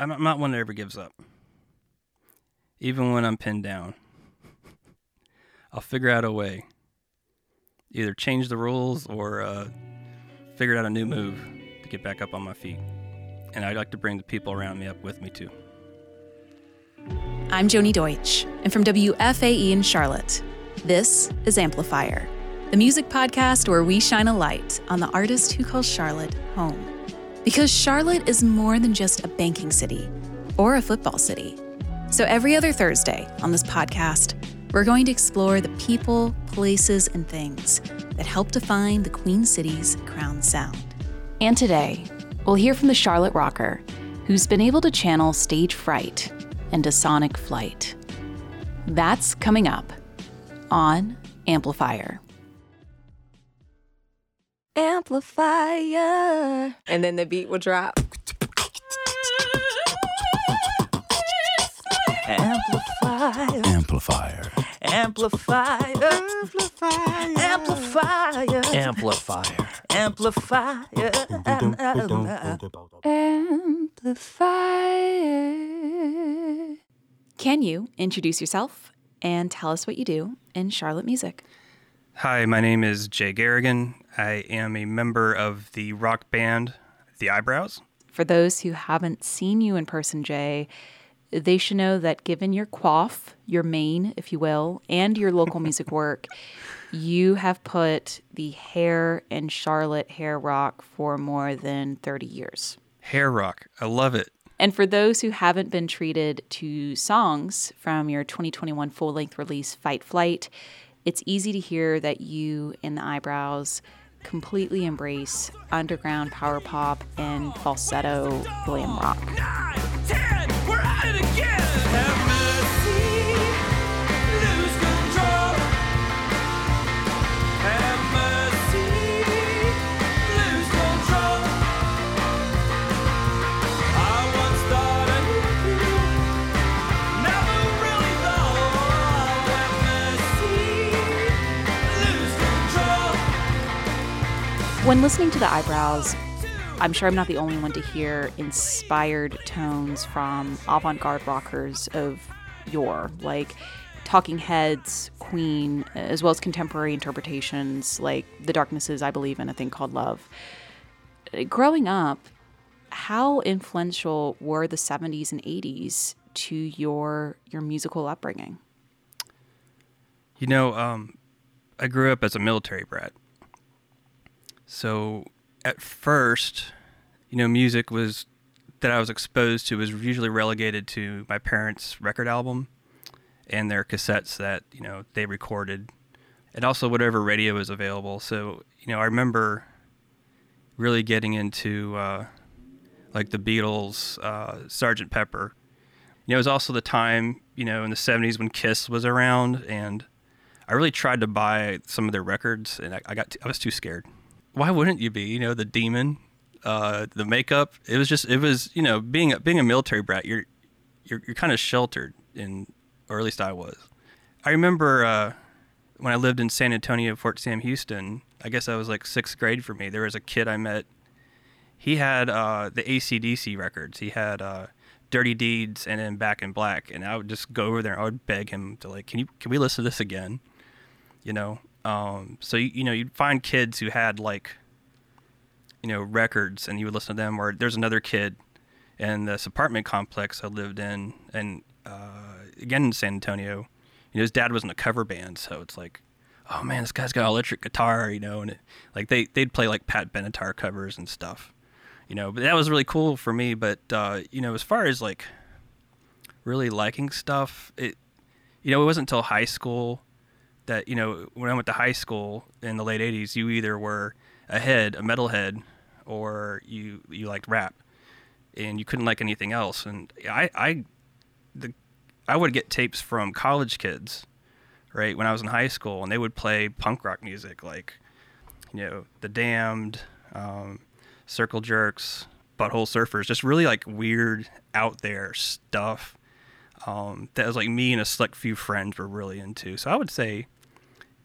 I'm not one that ever gives up. Even when I'm pinned down, I'll figure out a way. Either change the rules or uh, figure out a new move to get back up on my feet. And I'd like to bring the people around me up with me too. I'm Joni Deutsch, and from WFAE in Charlotte, this is Amplifier, the music podcast where we shine a light on the artist who calls Charlotte home. Because Charlotte is more than just a banking city or a football city. So every other Thursday on this podcast, we're going to explore the people, places, and things that help define the Queen City's crown sound. And today, we'll hear from the Charlotte rocker who's been able to channel stage fright into sonic flight. That's coming up on Amplifier. Amplifier. And then the beat will drop. Amplifier. Amplifier. Amplifier. Amplifier. Amplifier. Amplifier. Amplifier. Amplifier. Can you introduce yourself and tell us what you do in Charlotte music? Hi, my name is Jay Garrigan. I am a member of the rock band The Eyebrows. For those who haven't seen you in person, Jay, they should know that given your quaff, your mane, if you will, and your local music work, you have put the hair in Charlotte hair rock for more than 30 years. Hair rock. I love it. And for those who haven't been treated to songs from your 2021 full length release, Fight Flight, it's easy to hear that you and the eyebrows completely embrace underground power pop and falsetto glam rock. When listening to the eyebrows, I'm sure I'm not the only one to hear inspired tones from avant garde rockers of yore, like Talking Heads, Queen, as well as contemporary interpretations like The Darkness's, I Believe in, a thing called Love. Growing up, how influential were the 70s and 80s to your your musical upbringing? You know, um, I grew up as a military brat. So at first, you know, music was that I was exposed to was usually relegated to my parents' record album and their cassettes that, you know, they recorded and also whatever radio was available. So, you know, I remember really getting into uh, like the Beatles, uh, Sergeant Pepper. You know, it was also the time, you know, in the 70s when Kiss was around and I really tried to buy some of their records and I, I got, t- I was too scared why wouldn't you be? You know, the demon, uh, the makeup. It was just, it was, you know, being a, being a military brat, you're you're, you're kind of sheltered in, or at least I was. I remember uh, when I lived in San Antonio, Fort Sam Houston. I guess I was like sixth grade for me. There was a kid I met. He had uh, the ACDC records. He had uh, Dirty Deeds and then Back in Black. And I would just go over there and I would beg him to like, can you can we listen to this again? You know, um, so you, you know you'd find kids who had like you know records, and you would listen to them. Or there's another kid in this apartment complex I lived in, and uh, again in San Antonio. You know, his dad was in a cover band, so it's like, oh man, this guy's got an electric guitar, you know, and it, like they they'd play like Pat Benatar covers and stuff, you know. But that was really cool for me. But uh, you know, as far as like really liking stuff, it you know, it wasn't until high school that you know when I went to high school in the late '80s, you either were a head, a metalhead, or you you liked rap, and you couldn't like anything else. And I I the I would get tapes from college kids, right when I was in high school, and they would play punk rock music like you know the Damned, um, Circle Jerks, Butthole Surfers, just really like weird out there stuff um, that was like me and a select few friends were really into. So I would say,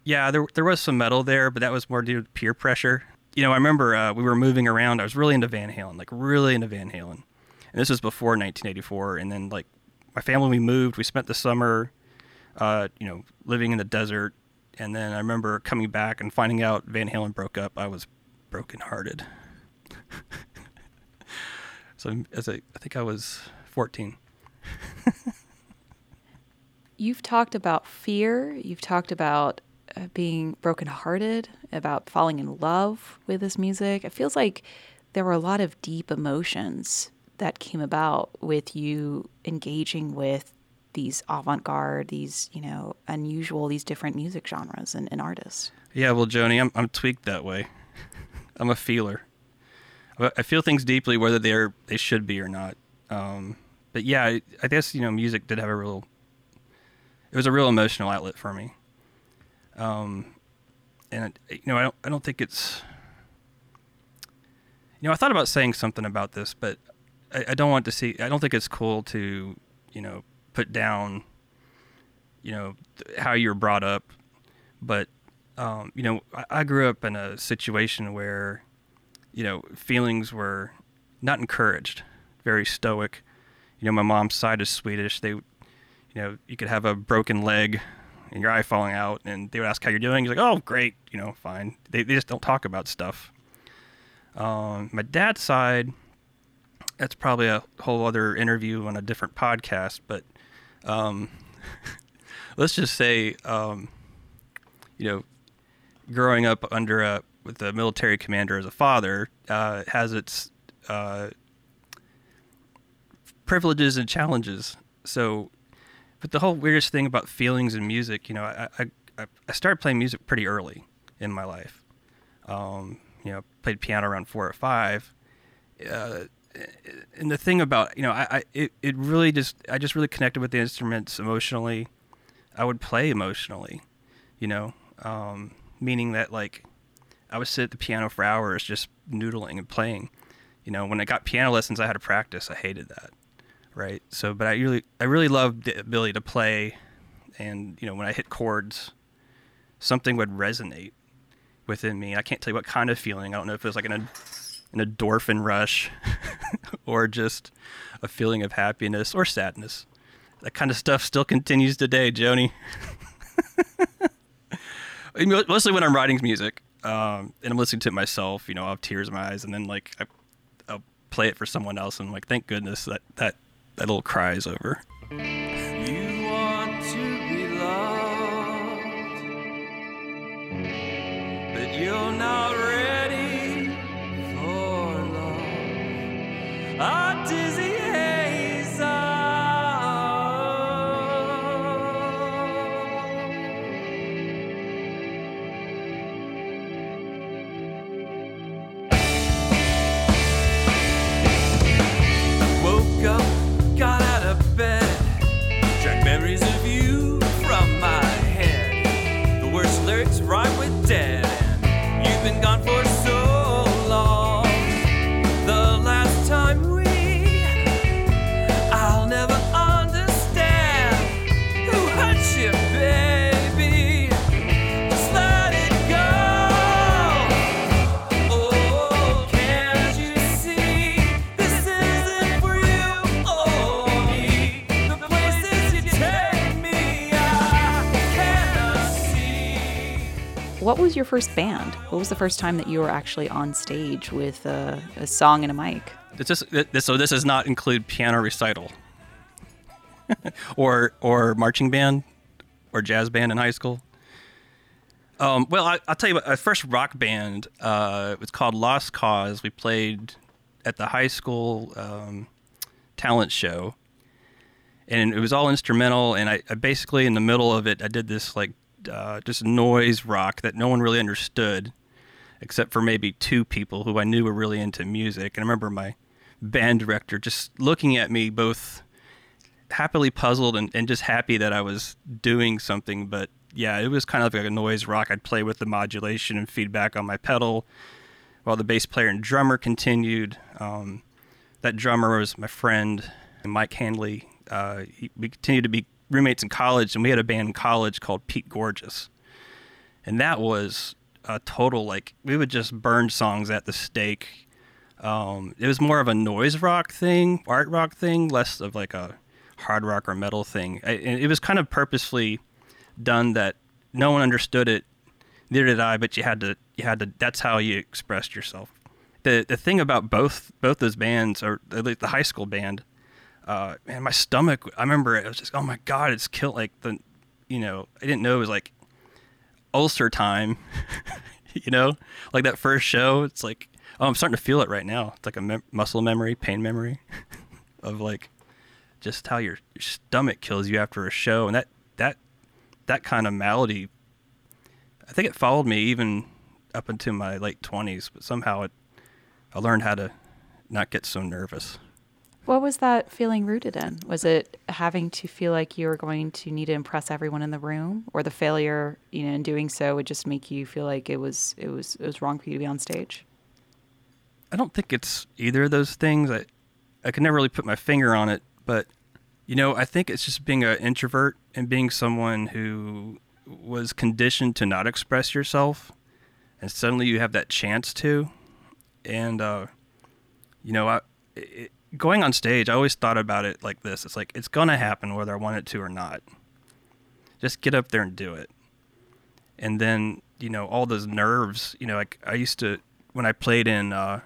yeah, there there was some metal there, but that was more due to peer pressure. You know, I remember uh, we were moving around. I was really into Van Halen, like really into Van Halen, And this was before 1984. And then like my family, we moved. We spent the summer, uh, you know, living in the desert. And then I remember coming back and finding out Van Halen broke up. I was brokenhearted. so as a, I think I was 14. You've talked about fear. You've talked about uh, being brokenhearted, about falling in love with this music. It feels like there were a lot of deep emotions that came about with you engaging with these avant-garde, these you know unusual, these different music genres and, and artists. Yeah, well, Joni, I'm I'm tweaked that way. I'm a feeler. I feel things deeply, whether they're they should be or not. Um, but yeah, I, I guess you know, music did have a real. It was a real emotional outlet for me. Um, and you know, I don't I don't think it's. You know, I thought about saying something about this, but I, I don't want to see. I don't think it's cool to, you know, put down. You know th- how you were brought up, but um, you know, I, I grew up in a situation where, you know, feelings were not encouraged, very stoic. You know, my mom's side is Swedish. They, you know, you could have a broken leg and your eye falling out, and they would ask how you're doing. You're like, oh, great, you know, fine. They, they just don't talk about stuff. Um, my dad's side, that's probably a whole other interview on a different podcast, but um, let's just say, um, you know, growing up under a with a military commander as a father uh, has its uh, privileges and challenges. So, but the whole weirdest thing about feelings and music, you know, I I, I started playing music pretty early in my life. Um, you know, played piano around four or five. Uh, and the thing about you know, I, I it, it really just I just really connected with the instruments emotionally. I would play emotionally, you know, um, meaning that like I would sit at the piano for hours just noodling and playing. You know, when I got piano lessons, I had to practice. I hated that, right? So, but I really, I really loved the ability to play, and you know, when I hit chords, something would resonate within me. I can't tell you what kind of feeling. I don't know if it was like an an endorphin rush, or just a feeling of happiness or sadness. That kind of stuff still continues today, Joni. Mostly when I'm writing music um, and I'm listening to it myself, you know, I'll have tears in my eyes, and then like I, I'll play it for someone else, and I'm like, thank goodness that that that little cry is over. Worst rhyme with dead, your first band? What was the first time that you were actually on stage with a, a song and a mic? This is, this, so this does not include piano recital, or or marching band, or jazz band in high school. Um, well, I, I'll tell you what. My first rock band uh, was called Lost Cause. We played at the high school um, talent show, and it was all instrumental. And I, I basically in the middle of it, I did this like uh, just noise rock that no one really understood, except for maybe two people who I knew were really into music. And I remember my band director just looking at me both happily puzzled and, and just happy that I was doing something. But yeah, it was kind of like a noise rock. I'd play with the modulation and feedback on my pedal while the bass player and drummer continued. Um, that drummer was my friend, Mike Handley. Uh, he, we continued to be roommates in college, and we had a band in college called Pete Gorgeous. And that was a total, like, we would just burn songs at the stake. Um, it was more of a noise rock thing, art rock thing, less of like a hard rock or metal thing. I, and it was kind of purposefully done that no one understood it, neither did I. But you had to, you had to. That's how you expressed yourself. The the thing about both both those bands, or at least the high school band, uh, man, my stomach. I remember it was just, oh my god, it's killed. Like the, you know, I didn't know it was like ulcer time. you know, like that first show. It's like, oh, I'm starting to feel it right now. It's like a mem- muscle memory, pain memory, of like just how your, your stomach kills you after a show, and that that that kind of malady. I think it followed me even up into my late twenties, but somehow it, I learned how to not get so nervous. What was that feeling rooted in? Was it having to feel like you were going to need to impress everyone in the room, or the failure, you know, in doing so would just make you feel like it was it was it was wrong for you to be on stage? I don't think it's either of those things. I I can never really put my finger on it, but you know, I think it's just being an introvert and being someone who was conditioned to not express yourself, and suddenly you have that chance to, and uh, you know, I. It, going on stage, I always thought about it like this. It's like it's gonna happen whether I want it to or not. Just get up there and do it. And then, you know, all those nerves, you know, like I used to when I played in uh,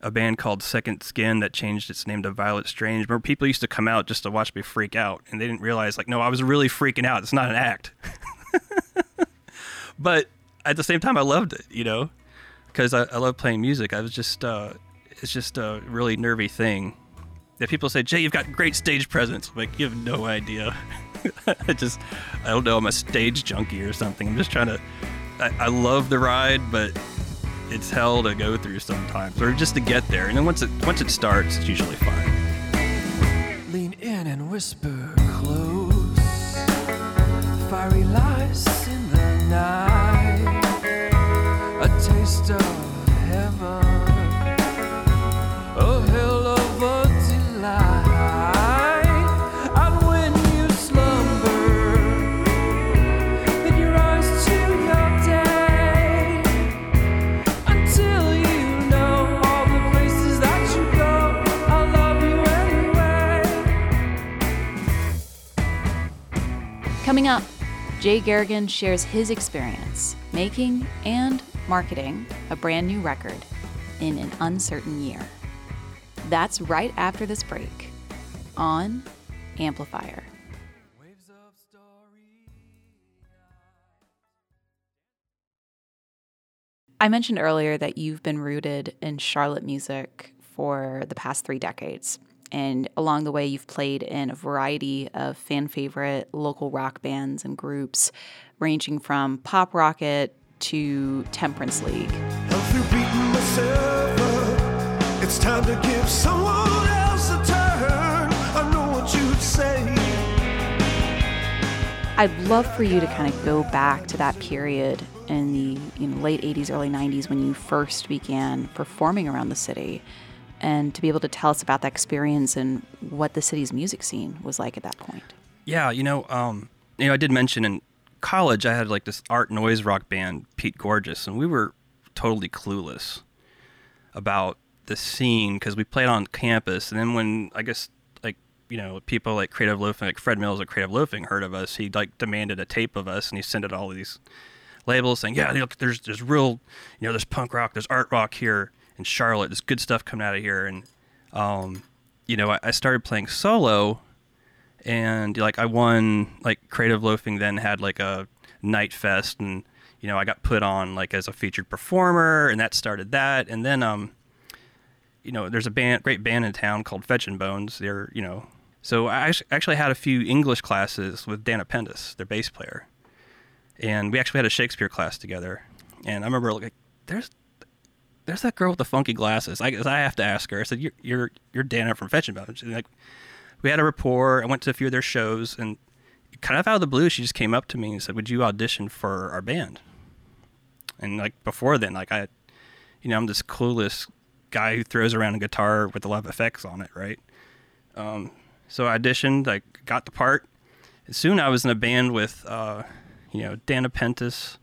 a band called Second Skin that changed its name to Violet Strange. Remember people used to come out just to watch me freak out and they didn't realize like, no, I was really freaking out. It's not an act. but at the same time I loved it, you know, because I, I love playing music. I was just uh, it's just a really nervy thing. That people say, Jay, you've got great stage presence. I'm like, you have no idea. I just, I don't know, I'm a stage junkie or something. I'm just trying to, I, I love the ride, but it's hell to go through sometimes, or just to get there. And then once it once it starts, it's usually fine. Lean in and whisper close. Fiery lights in the night. A taste of Coming up, Jay Garrigan shares his experience making and marketing a brand new record in an uncertain year. That's right after this break on Amplifier. I mentioned earlier that you've been rooted in Charlotte music for the past three decades. And along the way, you've played in a variety of fan favorite local rock bands and groups, ranging from Pop Rocket to Temperance League. I'm through beating myself up. It's time to give someone else a turn. I know what you'd say. I'd love for you to kind of go back to that period in the you know, late 80s, early 90s when you first began performing around the city and to be able to tell us about that experience and what the city's music scene was like at that point. Yeah, you know, um, you know, I did mention in college I had like this art noise rock band, Pete Gorgeous, and we were totally clueless about the scene because we played on campus. And then when I guess like you know people like Creative Loafing, like Fred Mills at Creative Loafing, heard of us, he like demanded a tape of us, and he sent it all these labels saying, "Yeah, look, there's there's real, you know, there's punk rock, there's art rock here in Charlotte. There's good stuff coming out of here." And um, you know, I, I started playing solo and like I won like Creative Loafing then had like a night fest and you know I got put on like as a featured performer and that started that and then um you know there's a band great band in town called Fetchin' Bones they're you know so I actually had a few English classes with Danna Pentes their bass player and we actually had a Shakespeare class together and I remember like there's there's that girl with the funky glasses I, I have to ask her I said you're you're, you're Danna from Fetchin' Bones She's like we had a rapport. I went to a few of their shows, and kind of out of the blue, she just came up to me and said, "Would you audition for our band?" And like before then, like I, you know, I'm this clueless guy who throws around a guitar with a lot of effects on it, right? Um, so I auditioned. I got the part. And soon I was in a band with, uh, you know, Danna Pentes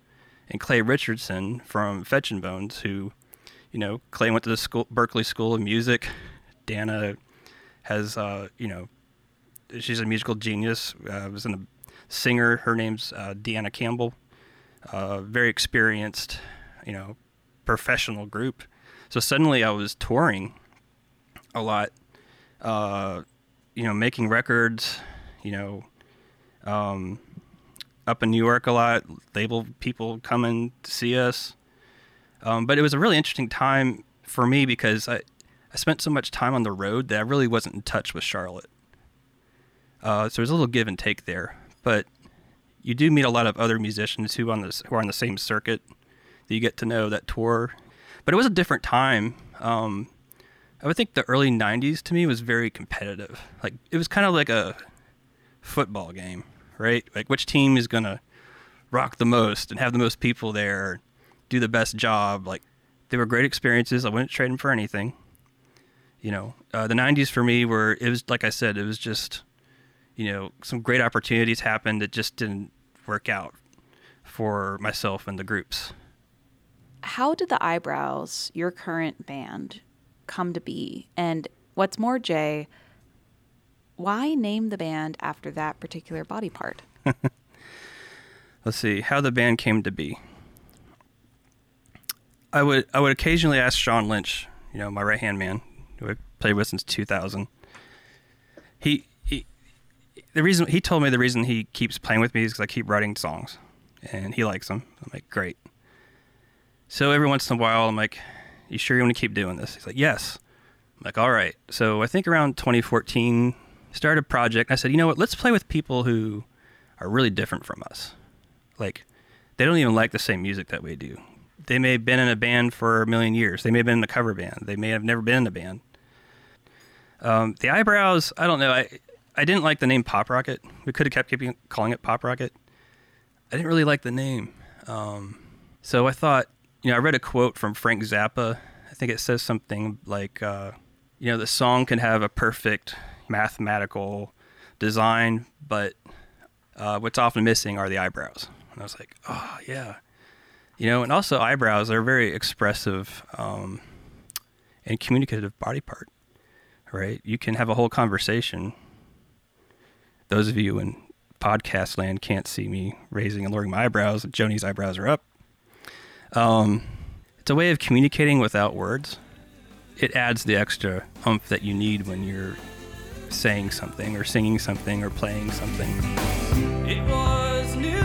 and Clay Richardson from Fetchin' Bones, who, You know, Clay went to the school, Berklee School of Music. Danna has, uh, you know, she's a musical genius. Uh, was in a singer. Her name's uh, Deanna Campbell. Uh, very experienced, you know, professional group. So suddenly I was touring a lot, uh, you know, making records, you know, um, up in New York a lot, label people coming to see us. Um, but it was a really interesting time for me because I, I spent so much time on the road that I really wasn't in touch with Charlotte. Uh, so there's a little give and take there, but you do meet a lot of other musicians who on this who are on the same circuit that you get to know that tour. But it was a different time. Um, I would think the early '90s to me was very competitive. Like it was kind of like a football game, right? Like which team is gonna rock the most and have the most people there, do the best job. Like they were great experiences. I wouldn't trade them for anything. You know, uh, the '90s for me were it was like I said, it was just you know some great opportunities happened that just didn't work out for myself and the groups. How did the Eyebrows, your current band, come to be? And what's more, Jay, why name the band after that particular body part? Let's see how the band came to be. I would I would occasionally ask Sean Lynch, you know, my right hand man, who I played with since 2000. He he the reason he told me the reason he keeps playing with me is because I keep writing songs, and he likes them. I'm like, great. So every once in a while, I'm like, you sure you want to keep doing this? He's like, yes. I'm like, all right. So I think around 2014, started a project. I said, you know what? Let's play with people who are really different from us. Like, they don't even like the same music that we do. They may have been in a band for a million years. They may have been in a cover band. They may have never been in a band. Um, the eyebrows, I don't know. I I didn't like the name Pop Rocket. We could have kept keeping calling it Pop Rocket. I didn't really like the name. Um, so I thought, you know, I read a quote from Frank Zappa. I think it says something like, uh, you know, the song can have a perfect mathematical design, but uh, what's often missing are the eyebrows. And I was like, oh, yeah. You know, and also eyebrows are a very expressive um, and communicative body part, right? You can have a whole conversation. Those of you in podcast land can't see me raising and lowering my eyebrows. Joni's eyebrows are up. Um, it's a way of communicating without words. It adds the extra umph that you need when you're saying something or singing something or playing something. It was New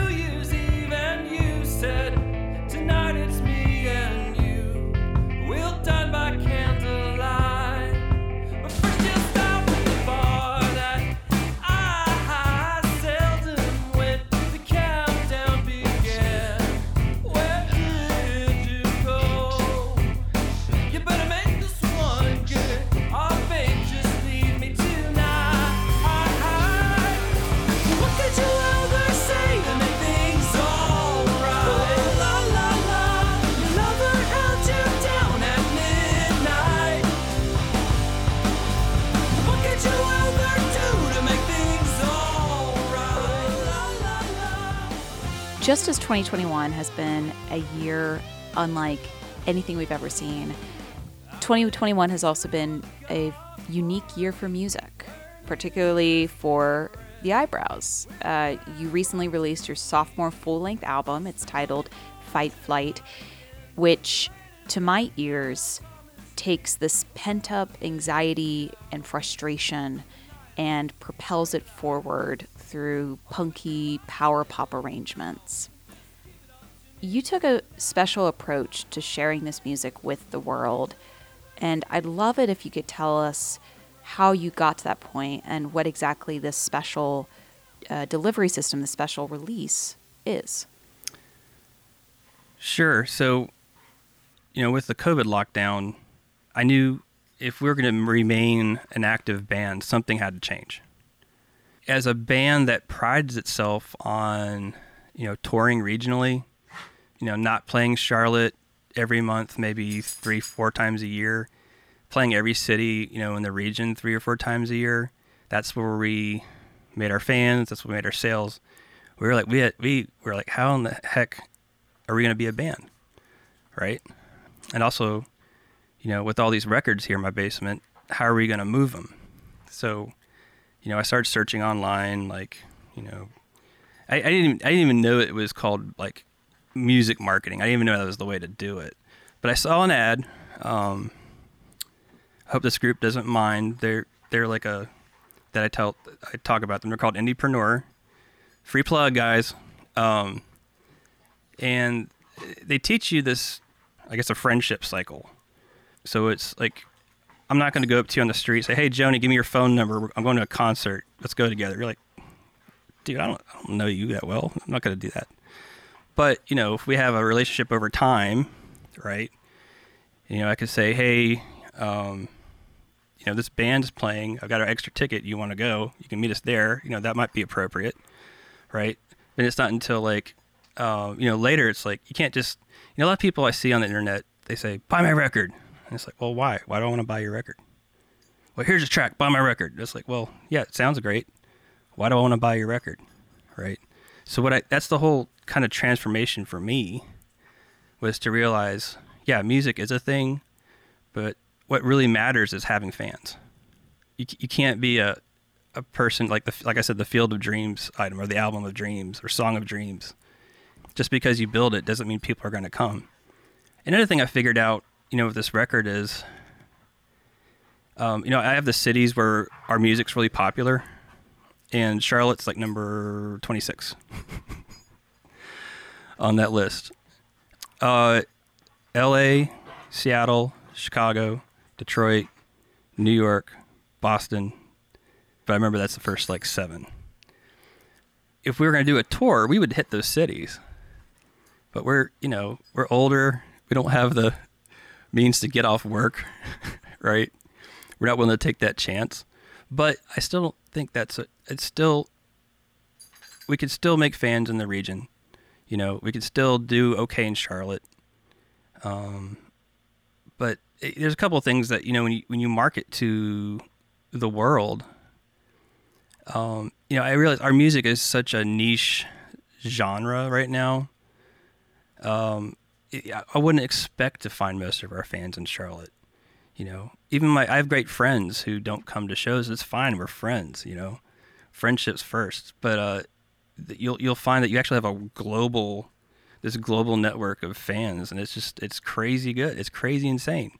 Just as 2021 has been a year unlike anything we've ever seen, 2021 has also been a unique year for music, particularly for the eyebrows. Uh, you recently released your sophomore full length album. It's titled Fight Flight, which to my ears takes this pent up anxiety and frustration and propels it forward through punky power pop arrangements. You took a special approach to sharing this music with the world, and I'd love it if you could tell us how you got to that point and what exactly this special uh, delivery system, the special release, is. Sure. So, you know, with the COVID lockdown, I knew if we were going to remain an active band, something had to change. As a band that prides itself on, you know, touring regionally, you know, not playing Charlotte every month, maybe three, four times a year, playing every city, you know, in the region three or four times a year. That's where we made our fans. That's what made our sales. We were like, we had, we were like, how in the heck are we going to be a band, right? And also, you know, with all these records here in my basement, how are we going to move them? So, you know, I started searching online, like, you know, I, I didn't even, I didn't even know it was called like music marketing. I didn't even know that was the way to do it. But I saw an ad. Um, I hope this group doesn't mind. They're they're like a that I tell I talk about them. They're called Indiepreneur. Free plug, guys. Um, and they teach you this, I guess, a friendship cycle. So it's like, I'm not going to go up to you on the street say, "Hey, Joni, give me your phone number. I'm going to a concert. Let's go together." You're like, dude, I don't, I don't know you that well. I'm not going to do that. But you know, if we have a relationship over time, right? You know, I could say, "Hey, um, you know, this band's playing. I've got an extra ticket. You want to go? You can meet us there. You know, that might be appropriate, right? But it's not until like, uh, you know, later it's like you can't just. You know, a lot of people I see on the internet they say, "Buy my record," and it's like, well, why? Why do I want to buy your record? Well, here's a track. Buy my record. It's like, well, yeah, it sounds great. Why do I want to buy your record, right? So what I that's the whole kind of transformation for me was to realize, yeah, music is a thing, but what really matters is having fans. You, you can't be a, a person like the like I said the Field of Dreams item or the Album of Dreams or Song of Dreams. Just because you build it doesn't mean people are going to come. Another thing I figured out, you know, with this record is, um, you know, I have the cities where our music's really popular, and Charlotte's like number twenty six on that list. Uh, L.A., Seattle, Chicago, Detroit, New York, Boston. But I remember that's the first like seven. If we were going to do a tour, we would hit those cities. But we're, you know, we're older. We don't have the means to get off work, right? We're not willing to take that chance. But I still don't think that's a, it's still, we could still make fans in the region. You know, we could still do okay in Charlotte. Um, but it, there's a couple of things that you know when you when you market to the world. Um, you know, I realize our music is such a niche genre right now. Um, I wouldn't expect to find most of our fans in Charlotte. You know, even my I have great friends who don't come to shows. It's fine. We're friends. You know, friendships first. But uh, you'll you'll find that you actually have a global this global network of fans, and it's just it's crazy good. It's crazy insane.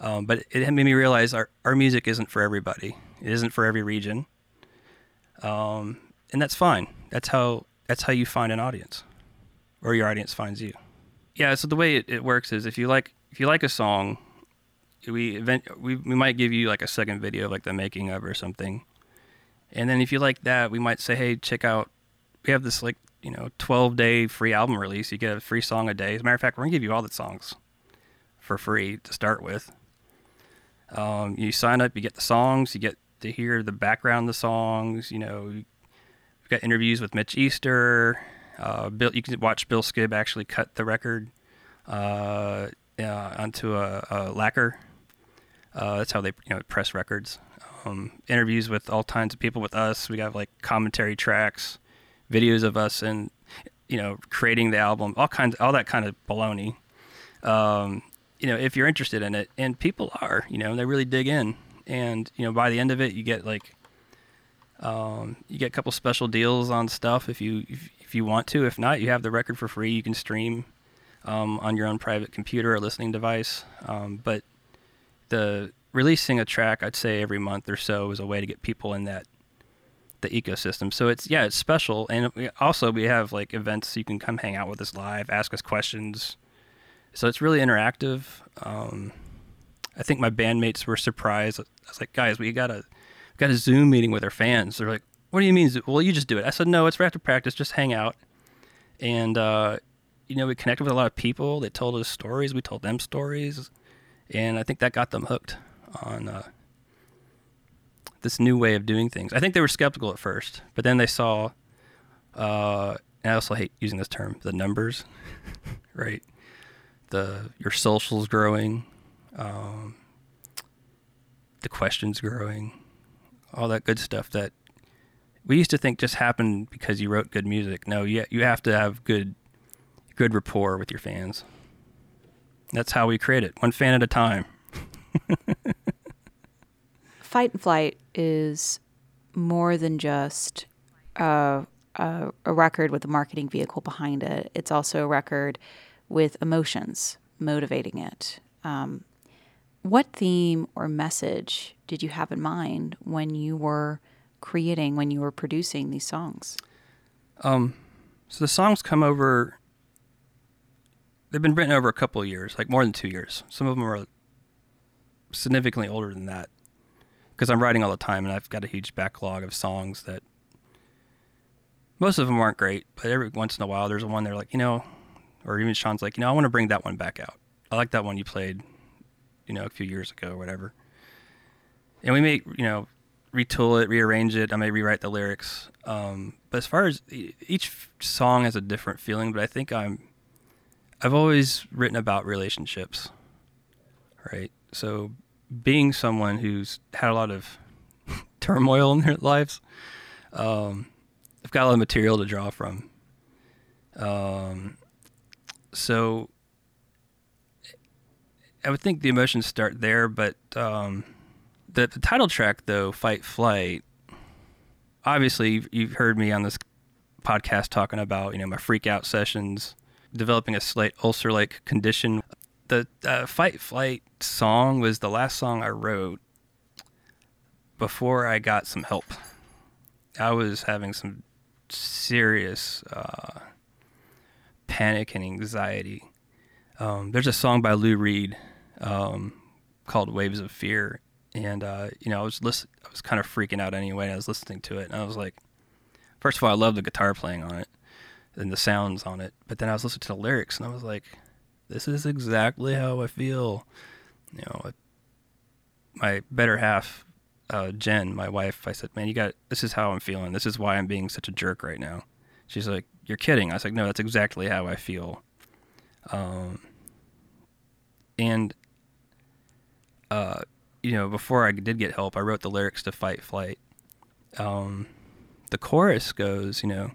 Um, but it made me realize our our music isn't for everybody. It isn't for every region. Um, and that's fine. That's how that's how you find an audience, or your audience finds you. Yeah. So the way it, it works is if you like if you like a song, we event we we might give you like a second video of like the making of or something, and then if you like that, we might say, hey, check out. We have this like you know 12 day free album release. You get a free song a day. As a matter of fact, we're gonna give you all the songs for free to start with. Um, you sign up, you get the songs, you get to hear the background of the songs. You know, we've got interviews with Mitch Easter. Uh, Bill, you can watch Bill Skibbe actually cut the record uh, uh, onto a, a lacquer. Uh, that's how they you know press records. Um, interviews with all kinds of people with us. We got like commentary tracks, videos of us, and you know creating the album. All kinds, all that kind of baloney. Um, you know, if you're interested in it, and people are, you know, they really dig in, and you know, by the end of it, you get like, um, you get a couple special deals on stuff if you if, if you want to. If not, you have the record for free. You can stream um, on your own private computer or listening device. Um, but the releasing a track, I'd say every month or so, is a way to get people in that the ecosystem. So it's yeah, it's special, and we, also we have like events you can come hang out with us live, ask us questions. So it's really interactive. Um, I think my bandmates were surprised. I was like, guys, we got a got a Zoom meeting with our fans. They're like, what do you mean? Well, you just do it. I said, no, it's after practice. Just hang out. And uh, you know, we connected with a lot of people. They told us stories. We told them stories, and I think that got them hooked on uh, this new way of doing things. I think they were skeptical at first, but then they saw. Uh, and I also hate using this term, the numbers, right? The your socials growing, um, the questions growing, all that good stuff that we used to think just happened because you wrote good music. No, you you have to have good good rapport with your fans. That's how we create it, one fan at a time. Fight and Flight is more than just a, a, a record with a marketing vehicle behind it. It's also a record with emotions motivating it. Um, what theme or message did you have in mind when you were creating, when you were producing these songs? Um, so the songs come over. They've been written over a couple of years, like more than two years. Some of them are significantly older than that, because I'm writing all the time, and I've got a huge backlog of songs that most of them aren't great, but every once in a while there's one they're like, you know, or even Sean's like, you know, I want to bring that one back out. I like that one you played, you know, a few years ago or whatever. And we may, you know, retool it, rearrange it. I may rewrite the lyrics. Um, but as far as each song has a different feeling, but I think I'm, I've always written about relationships, right? So being someone who's had a lot of turmoil in their lives, um, I've got a lot of material to draw from. Um, so I would think the emotions start there, but um, the, the title track, though, Fight Flight, obviously you've, you've heard me on this podcast talking about, you know, my freak out sessions, developing a slight ulcer like condition. The uh, Fight Flight song was the last song I wrote before I got some help. I was having some serious uh, panic and anxiety. Um, there's a song by Lou Reed um, called "Waves of Fear," and uh, you know I was listen- I was kind of freaking out anyway. I was listening to it, and I was like, first of all, I love the guitar playing on it and the sounds on it, but then I was listening to the lyrics, and I was like, this is exactly how I feel. You know, my better half, uh, Jen, my wife, I said, man, you got this is how I'm feeling. This is why I'm being such a jerk right now. She's like, you're kidding. I was like, no, that's exactly how I feel. Um, and uh, you know, before I did get help, I wrote the lyrics to Fight Flight. Um, the chorus goes, you know,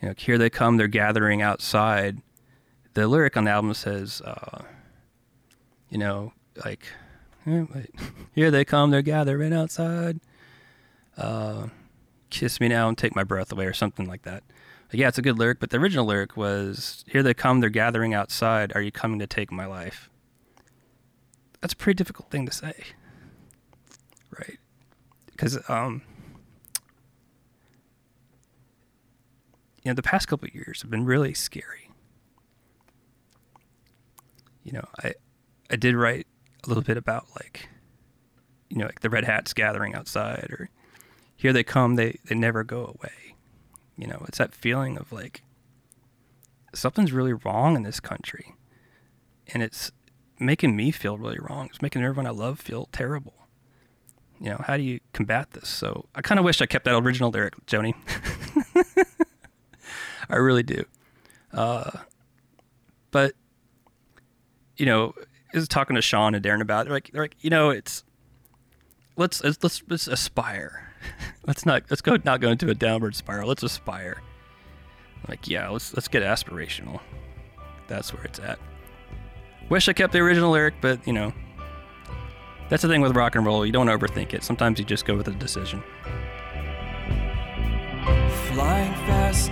you know, here they come, they're gathering outside. The lyric on the album says, uh, you know, like, eh, here they come, they're gathering outside. Uh, kiss me now and take my breath away, or something like that. But yeah, it's a good lyric, but the original lyric was, here they come, they're gathering outside. Are you coming to take my life? That's a pretty difficult thing to say, right? Because, um, you know, the past couple years have been really scary. You know, I I did write a little bit about like, you know, like the red hats gathering outside, or here they come, they they never go away. You know, it's that feeling of like something's really wrong in this country, and it's making me feel really wrong. It's making everyone I love feel terrible. You know, how do you combat this? So I kind of wish I kept that original lyric, Joni. I really do. Uh, but you know, is talking to Sean and Darren about it. They're like, they're like, you know, it's let's let's let's, aspire. let's not let's go not go into a downward spiral. Let's aspire. Like, yeah, let's let's get aspirational. That's where it's at. Wish I kept the original lyric, but you know, that's the thing with rock and roll. You don't overthink it. Sometimes you just go with a decision. Flying fast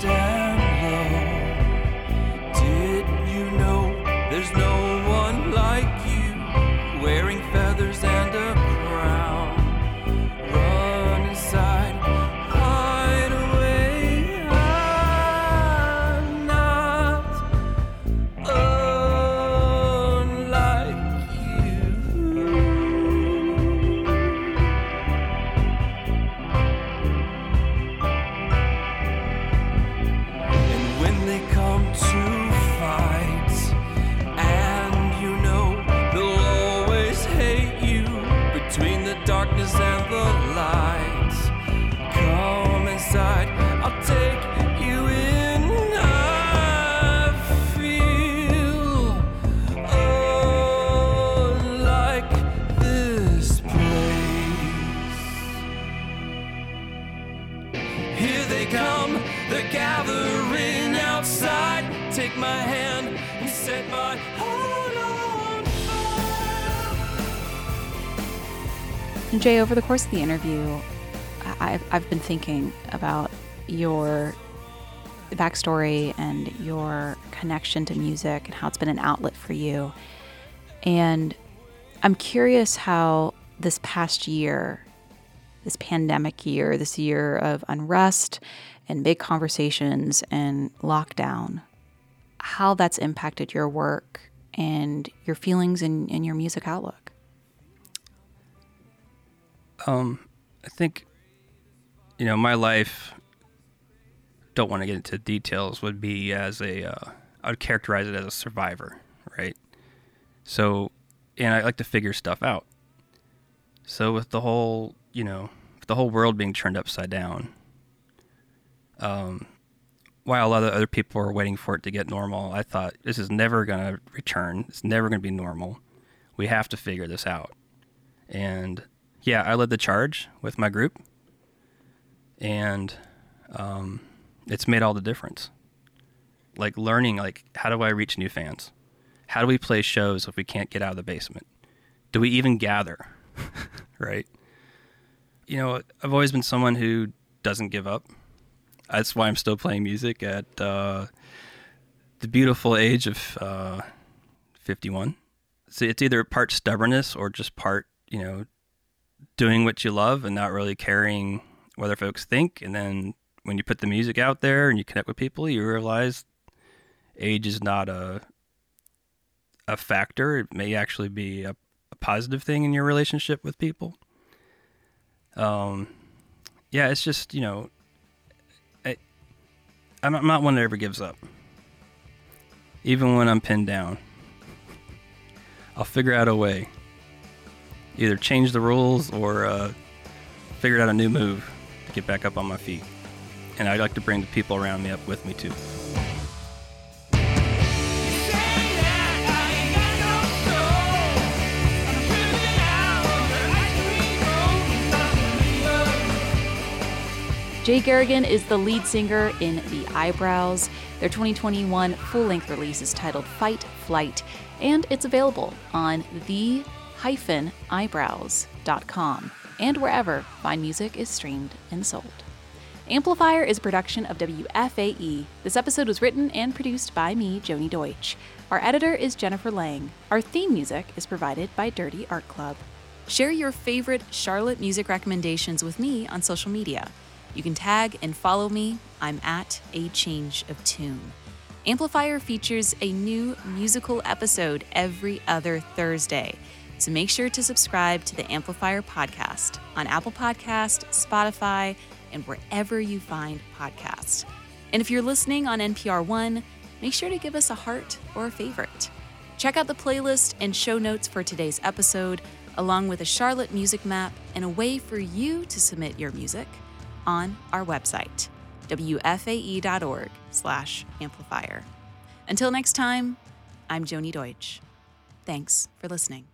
And Jay, over the course of the interview, I've, I've been thinking about your backstory and your connection to music and how it's been an outlet for you. And I'm curious how this past year, this pandemic year, this year of unrest and big conversations and lockdown, how that's impacted your work and your feelings and, and your music outlook. Um, I think, you know, my life. Don't want to get into details. Would be as a, uh, I would characterize it as a survivor, right? So, and I like to figure stuff out. So with the whole, you know, the whole world being turned upside down, um, while a lot of other people are waiting for it to get normal, I thought this is never going to return. It's never going to be normal. We have to figure this out. And yeah, I led the charge with my group, and um, it's made all the difference. Like learning, like how do I reach new fans? How do we play shows if we can't get out of the basement? Do we even gather? right? You know, I've always been someone who doesn't give up. That's why I'm still playing music at uh, the beautiful age of uh, 51. So it's either part stubbornness or just part, you know, doing what you love and not really caring what other folks think. And then when you put the music out there and you connect with people, you realize age is not a a factor. It may actually be a, a positive thing in your relationship with people. Um, yeah, it's just you know, I, I'm I'm not one that ever gives up. Even when I'm pinned down, I'll figure out a way. Either change the rules or uh, figure out a new move to get back up on my feet. And I'd like to bring the people around me up with me too. Jay Garrigan is the lead singer in The Eyebrows. Their 2021 full length release is titled Fight Flight, and it's available on the-eyebrows.com and wherever fine music is streamed and sold. Amplifier is a production of WFAE. This episode was written and produced by me, Joni Deutsch. Our editor is Jennifer Lang. Our theme music is provided by Dirty Art Club. Share your favorite Charlotte music recommendations with me on social media. You can tag and follow me. I'm at A Change of Tune. Amplifier features a new musical episode every other Thursday. So make sure to subscribe to the Amplifier podcast on Apple Podcast, Spotify, and wherever you find podcasts. And if you're listening on NPR One, make sure to give us a heart or a favorite. Check out the playlist and show notes for today's episode, along with a Charlotte music map and a way for you to submit your music on our website, wfae.org slash amplifier. Until next time, I'm Joni Deutsch. Thanks for listening.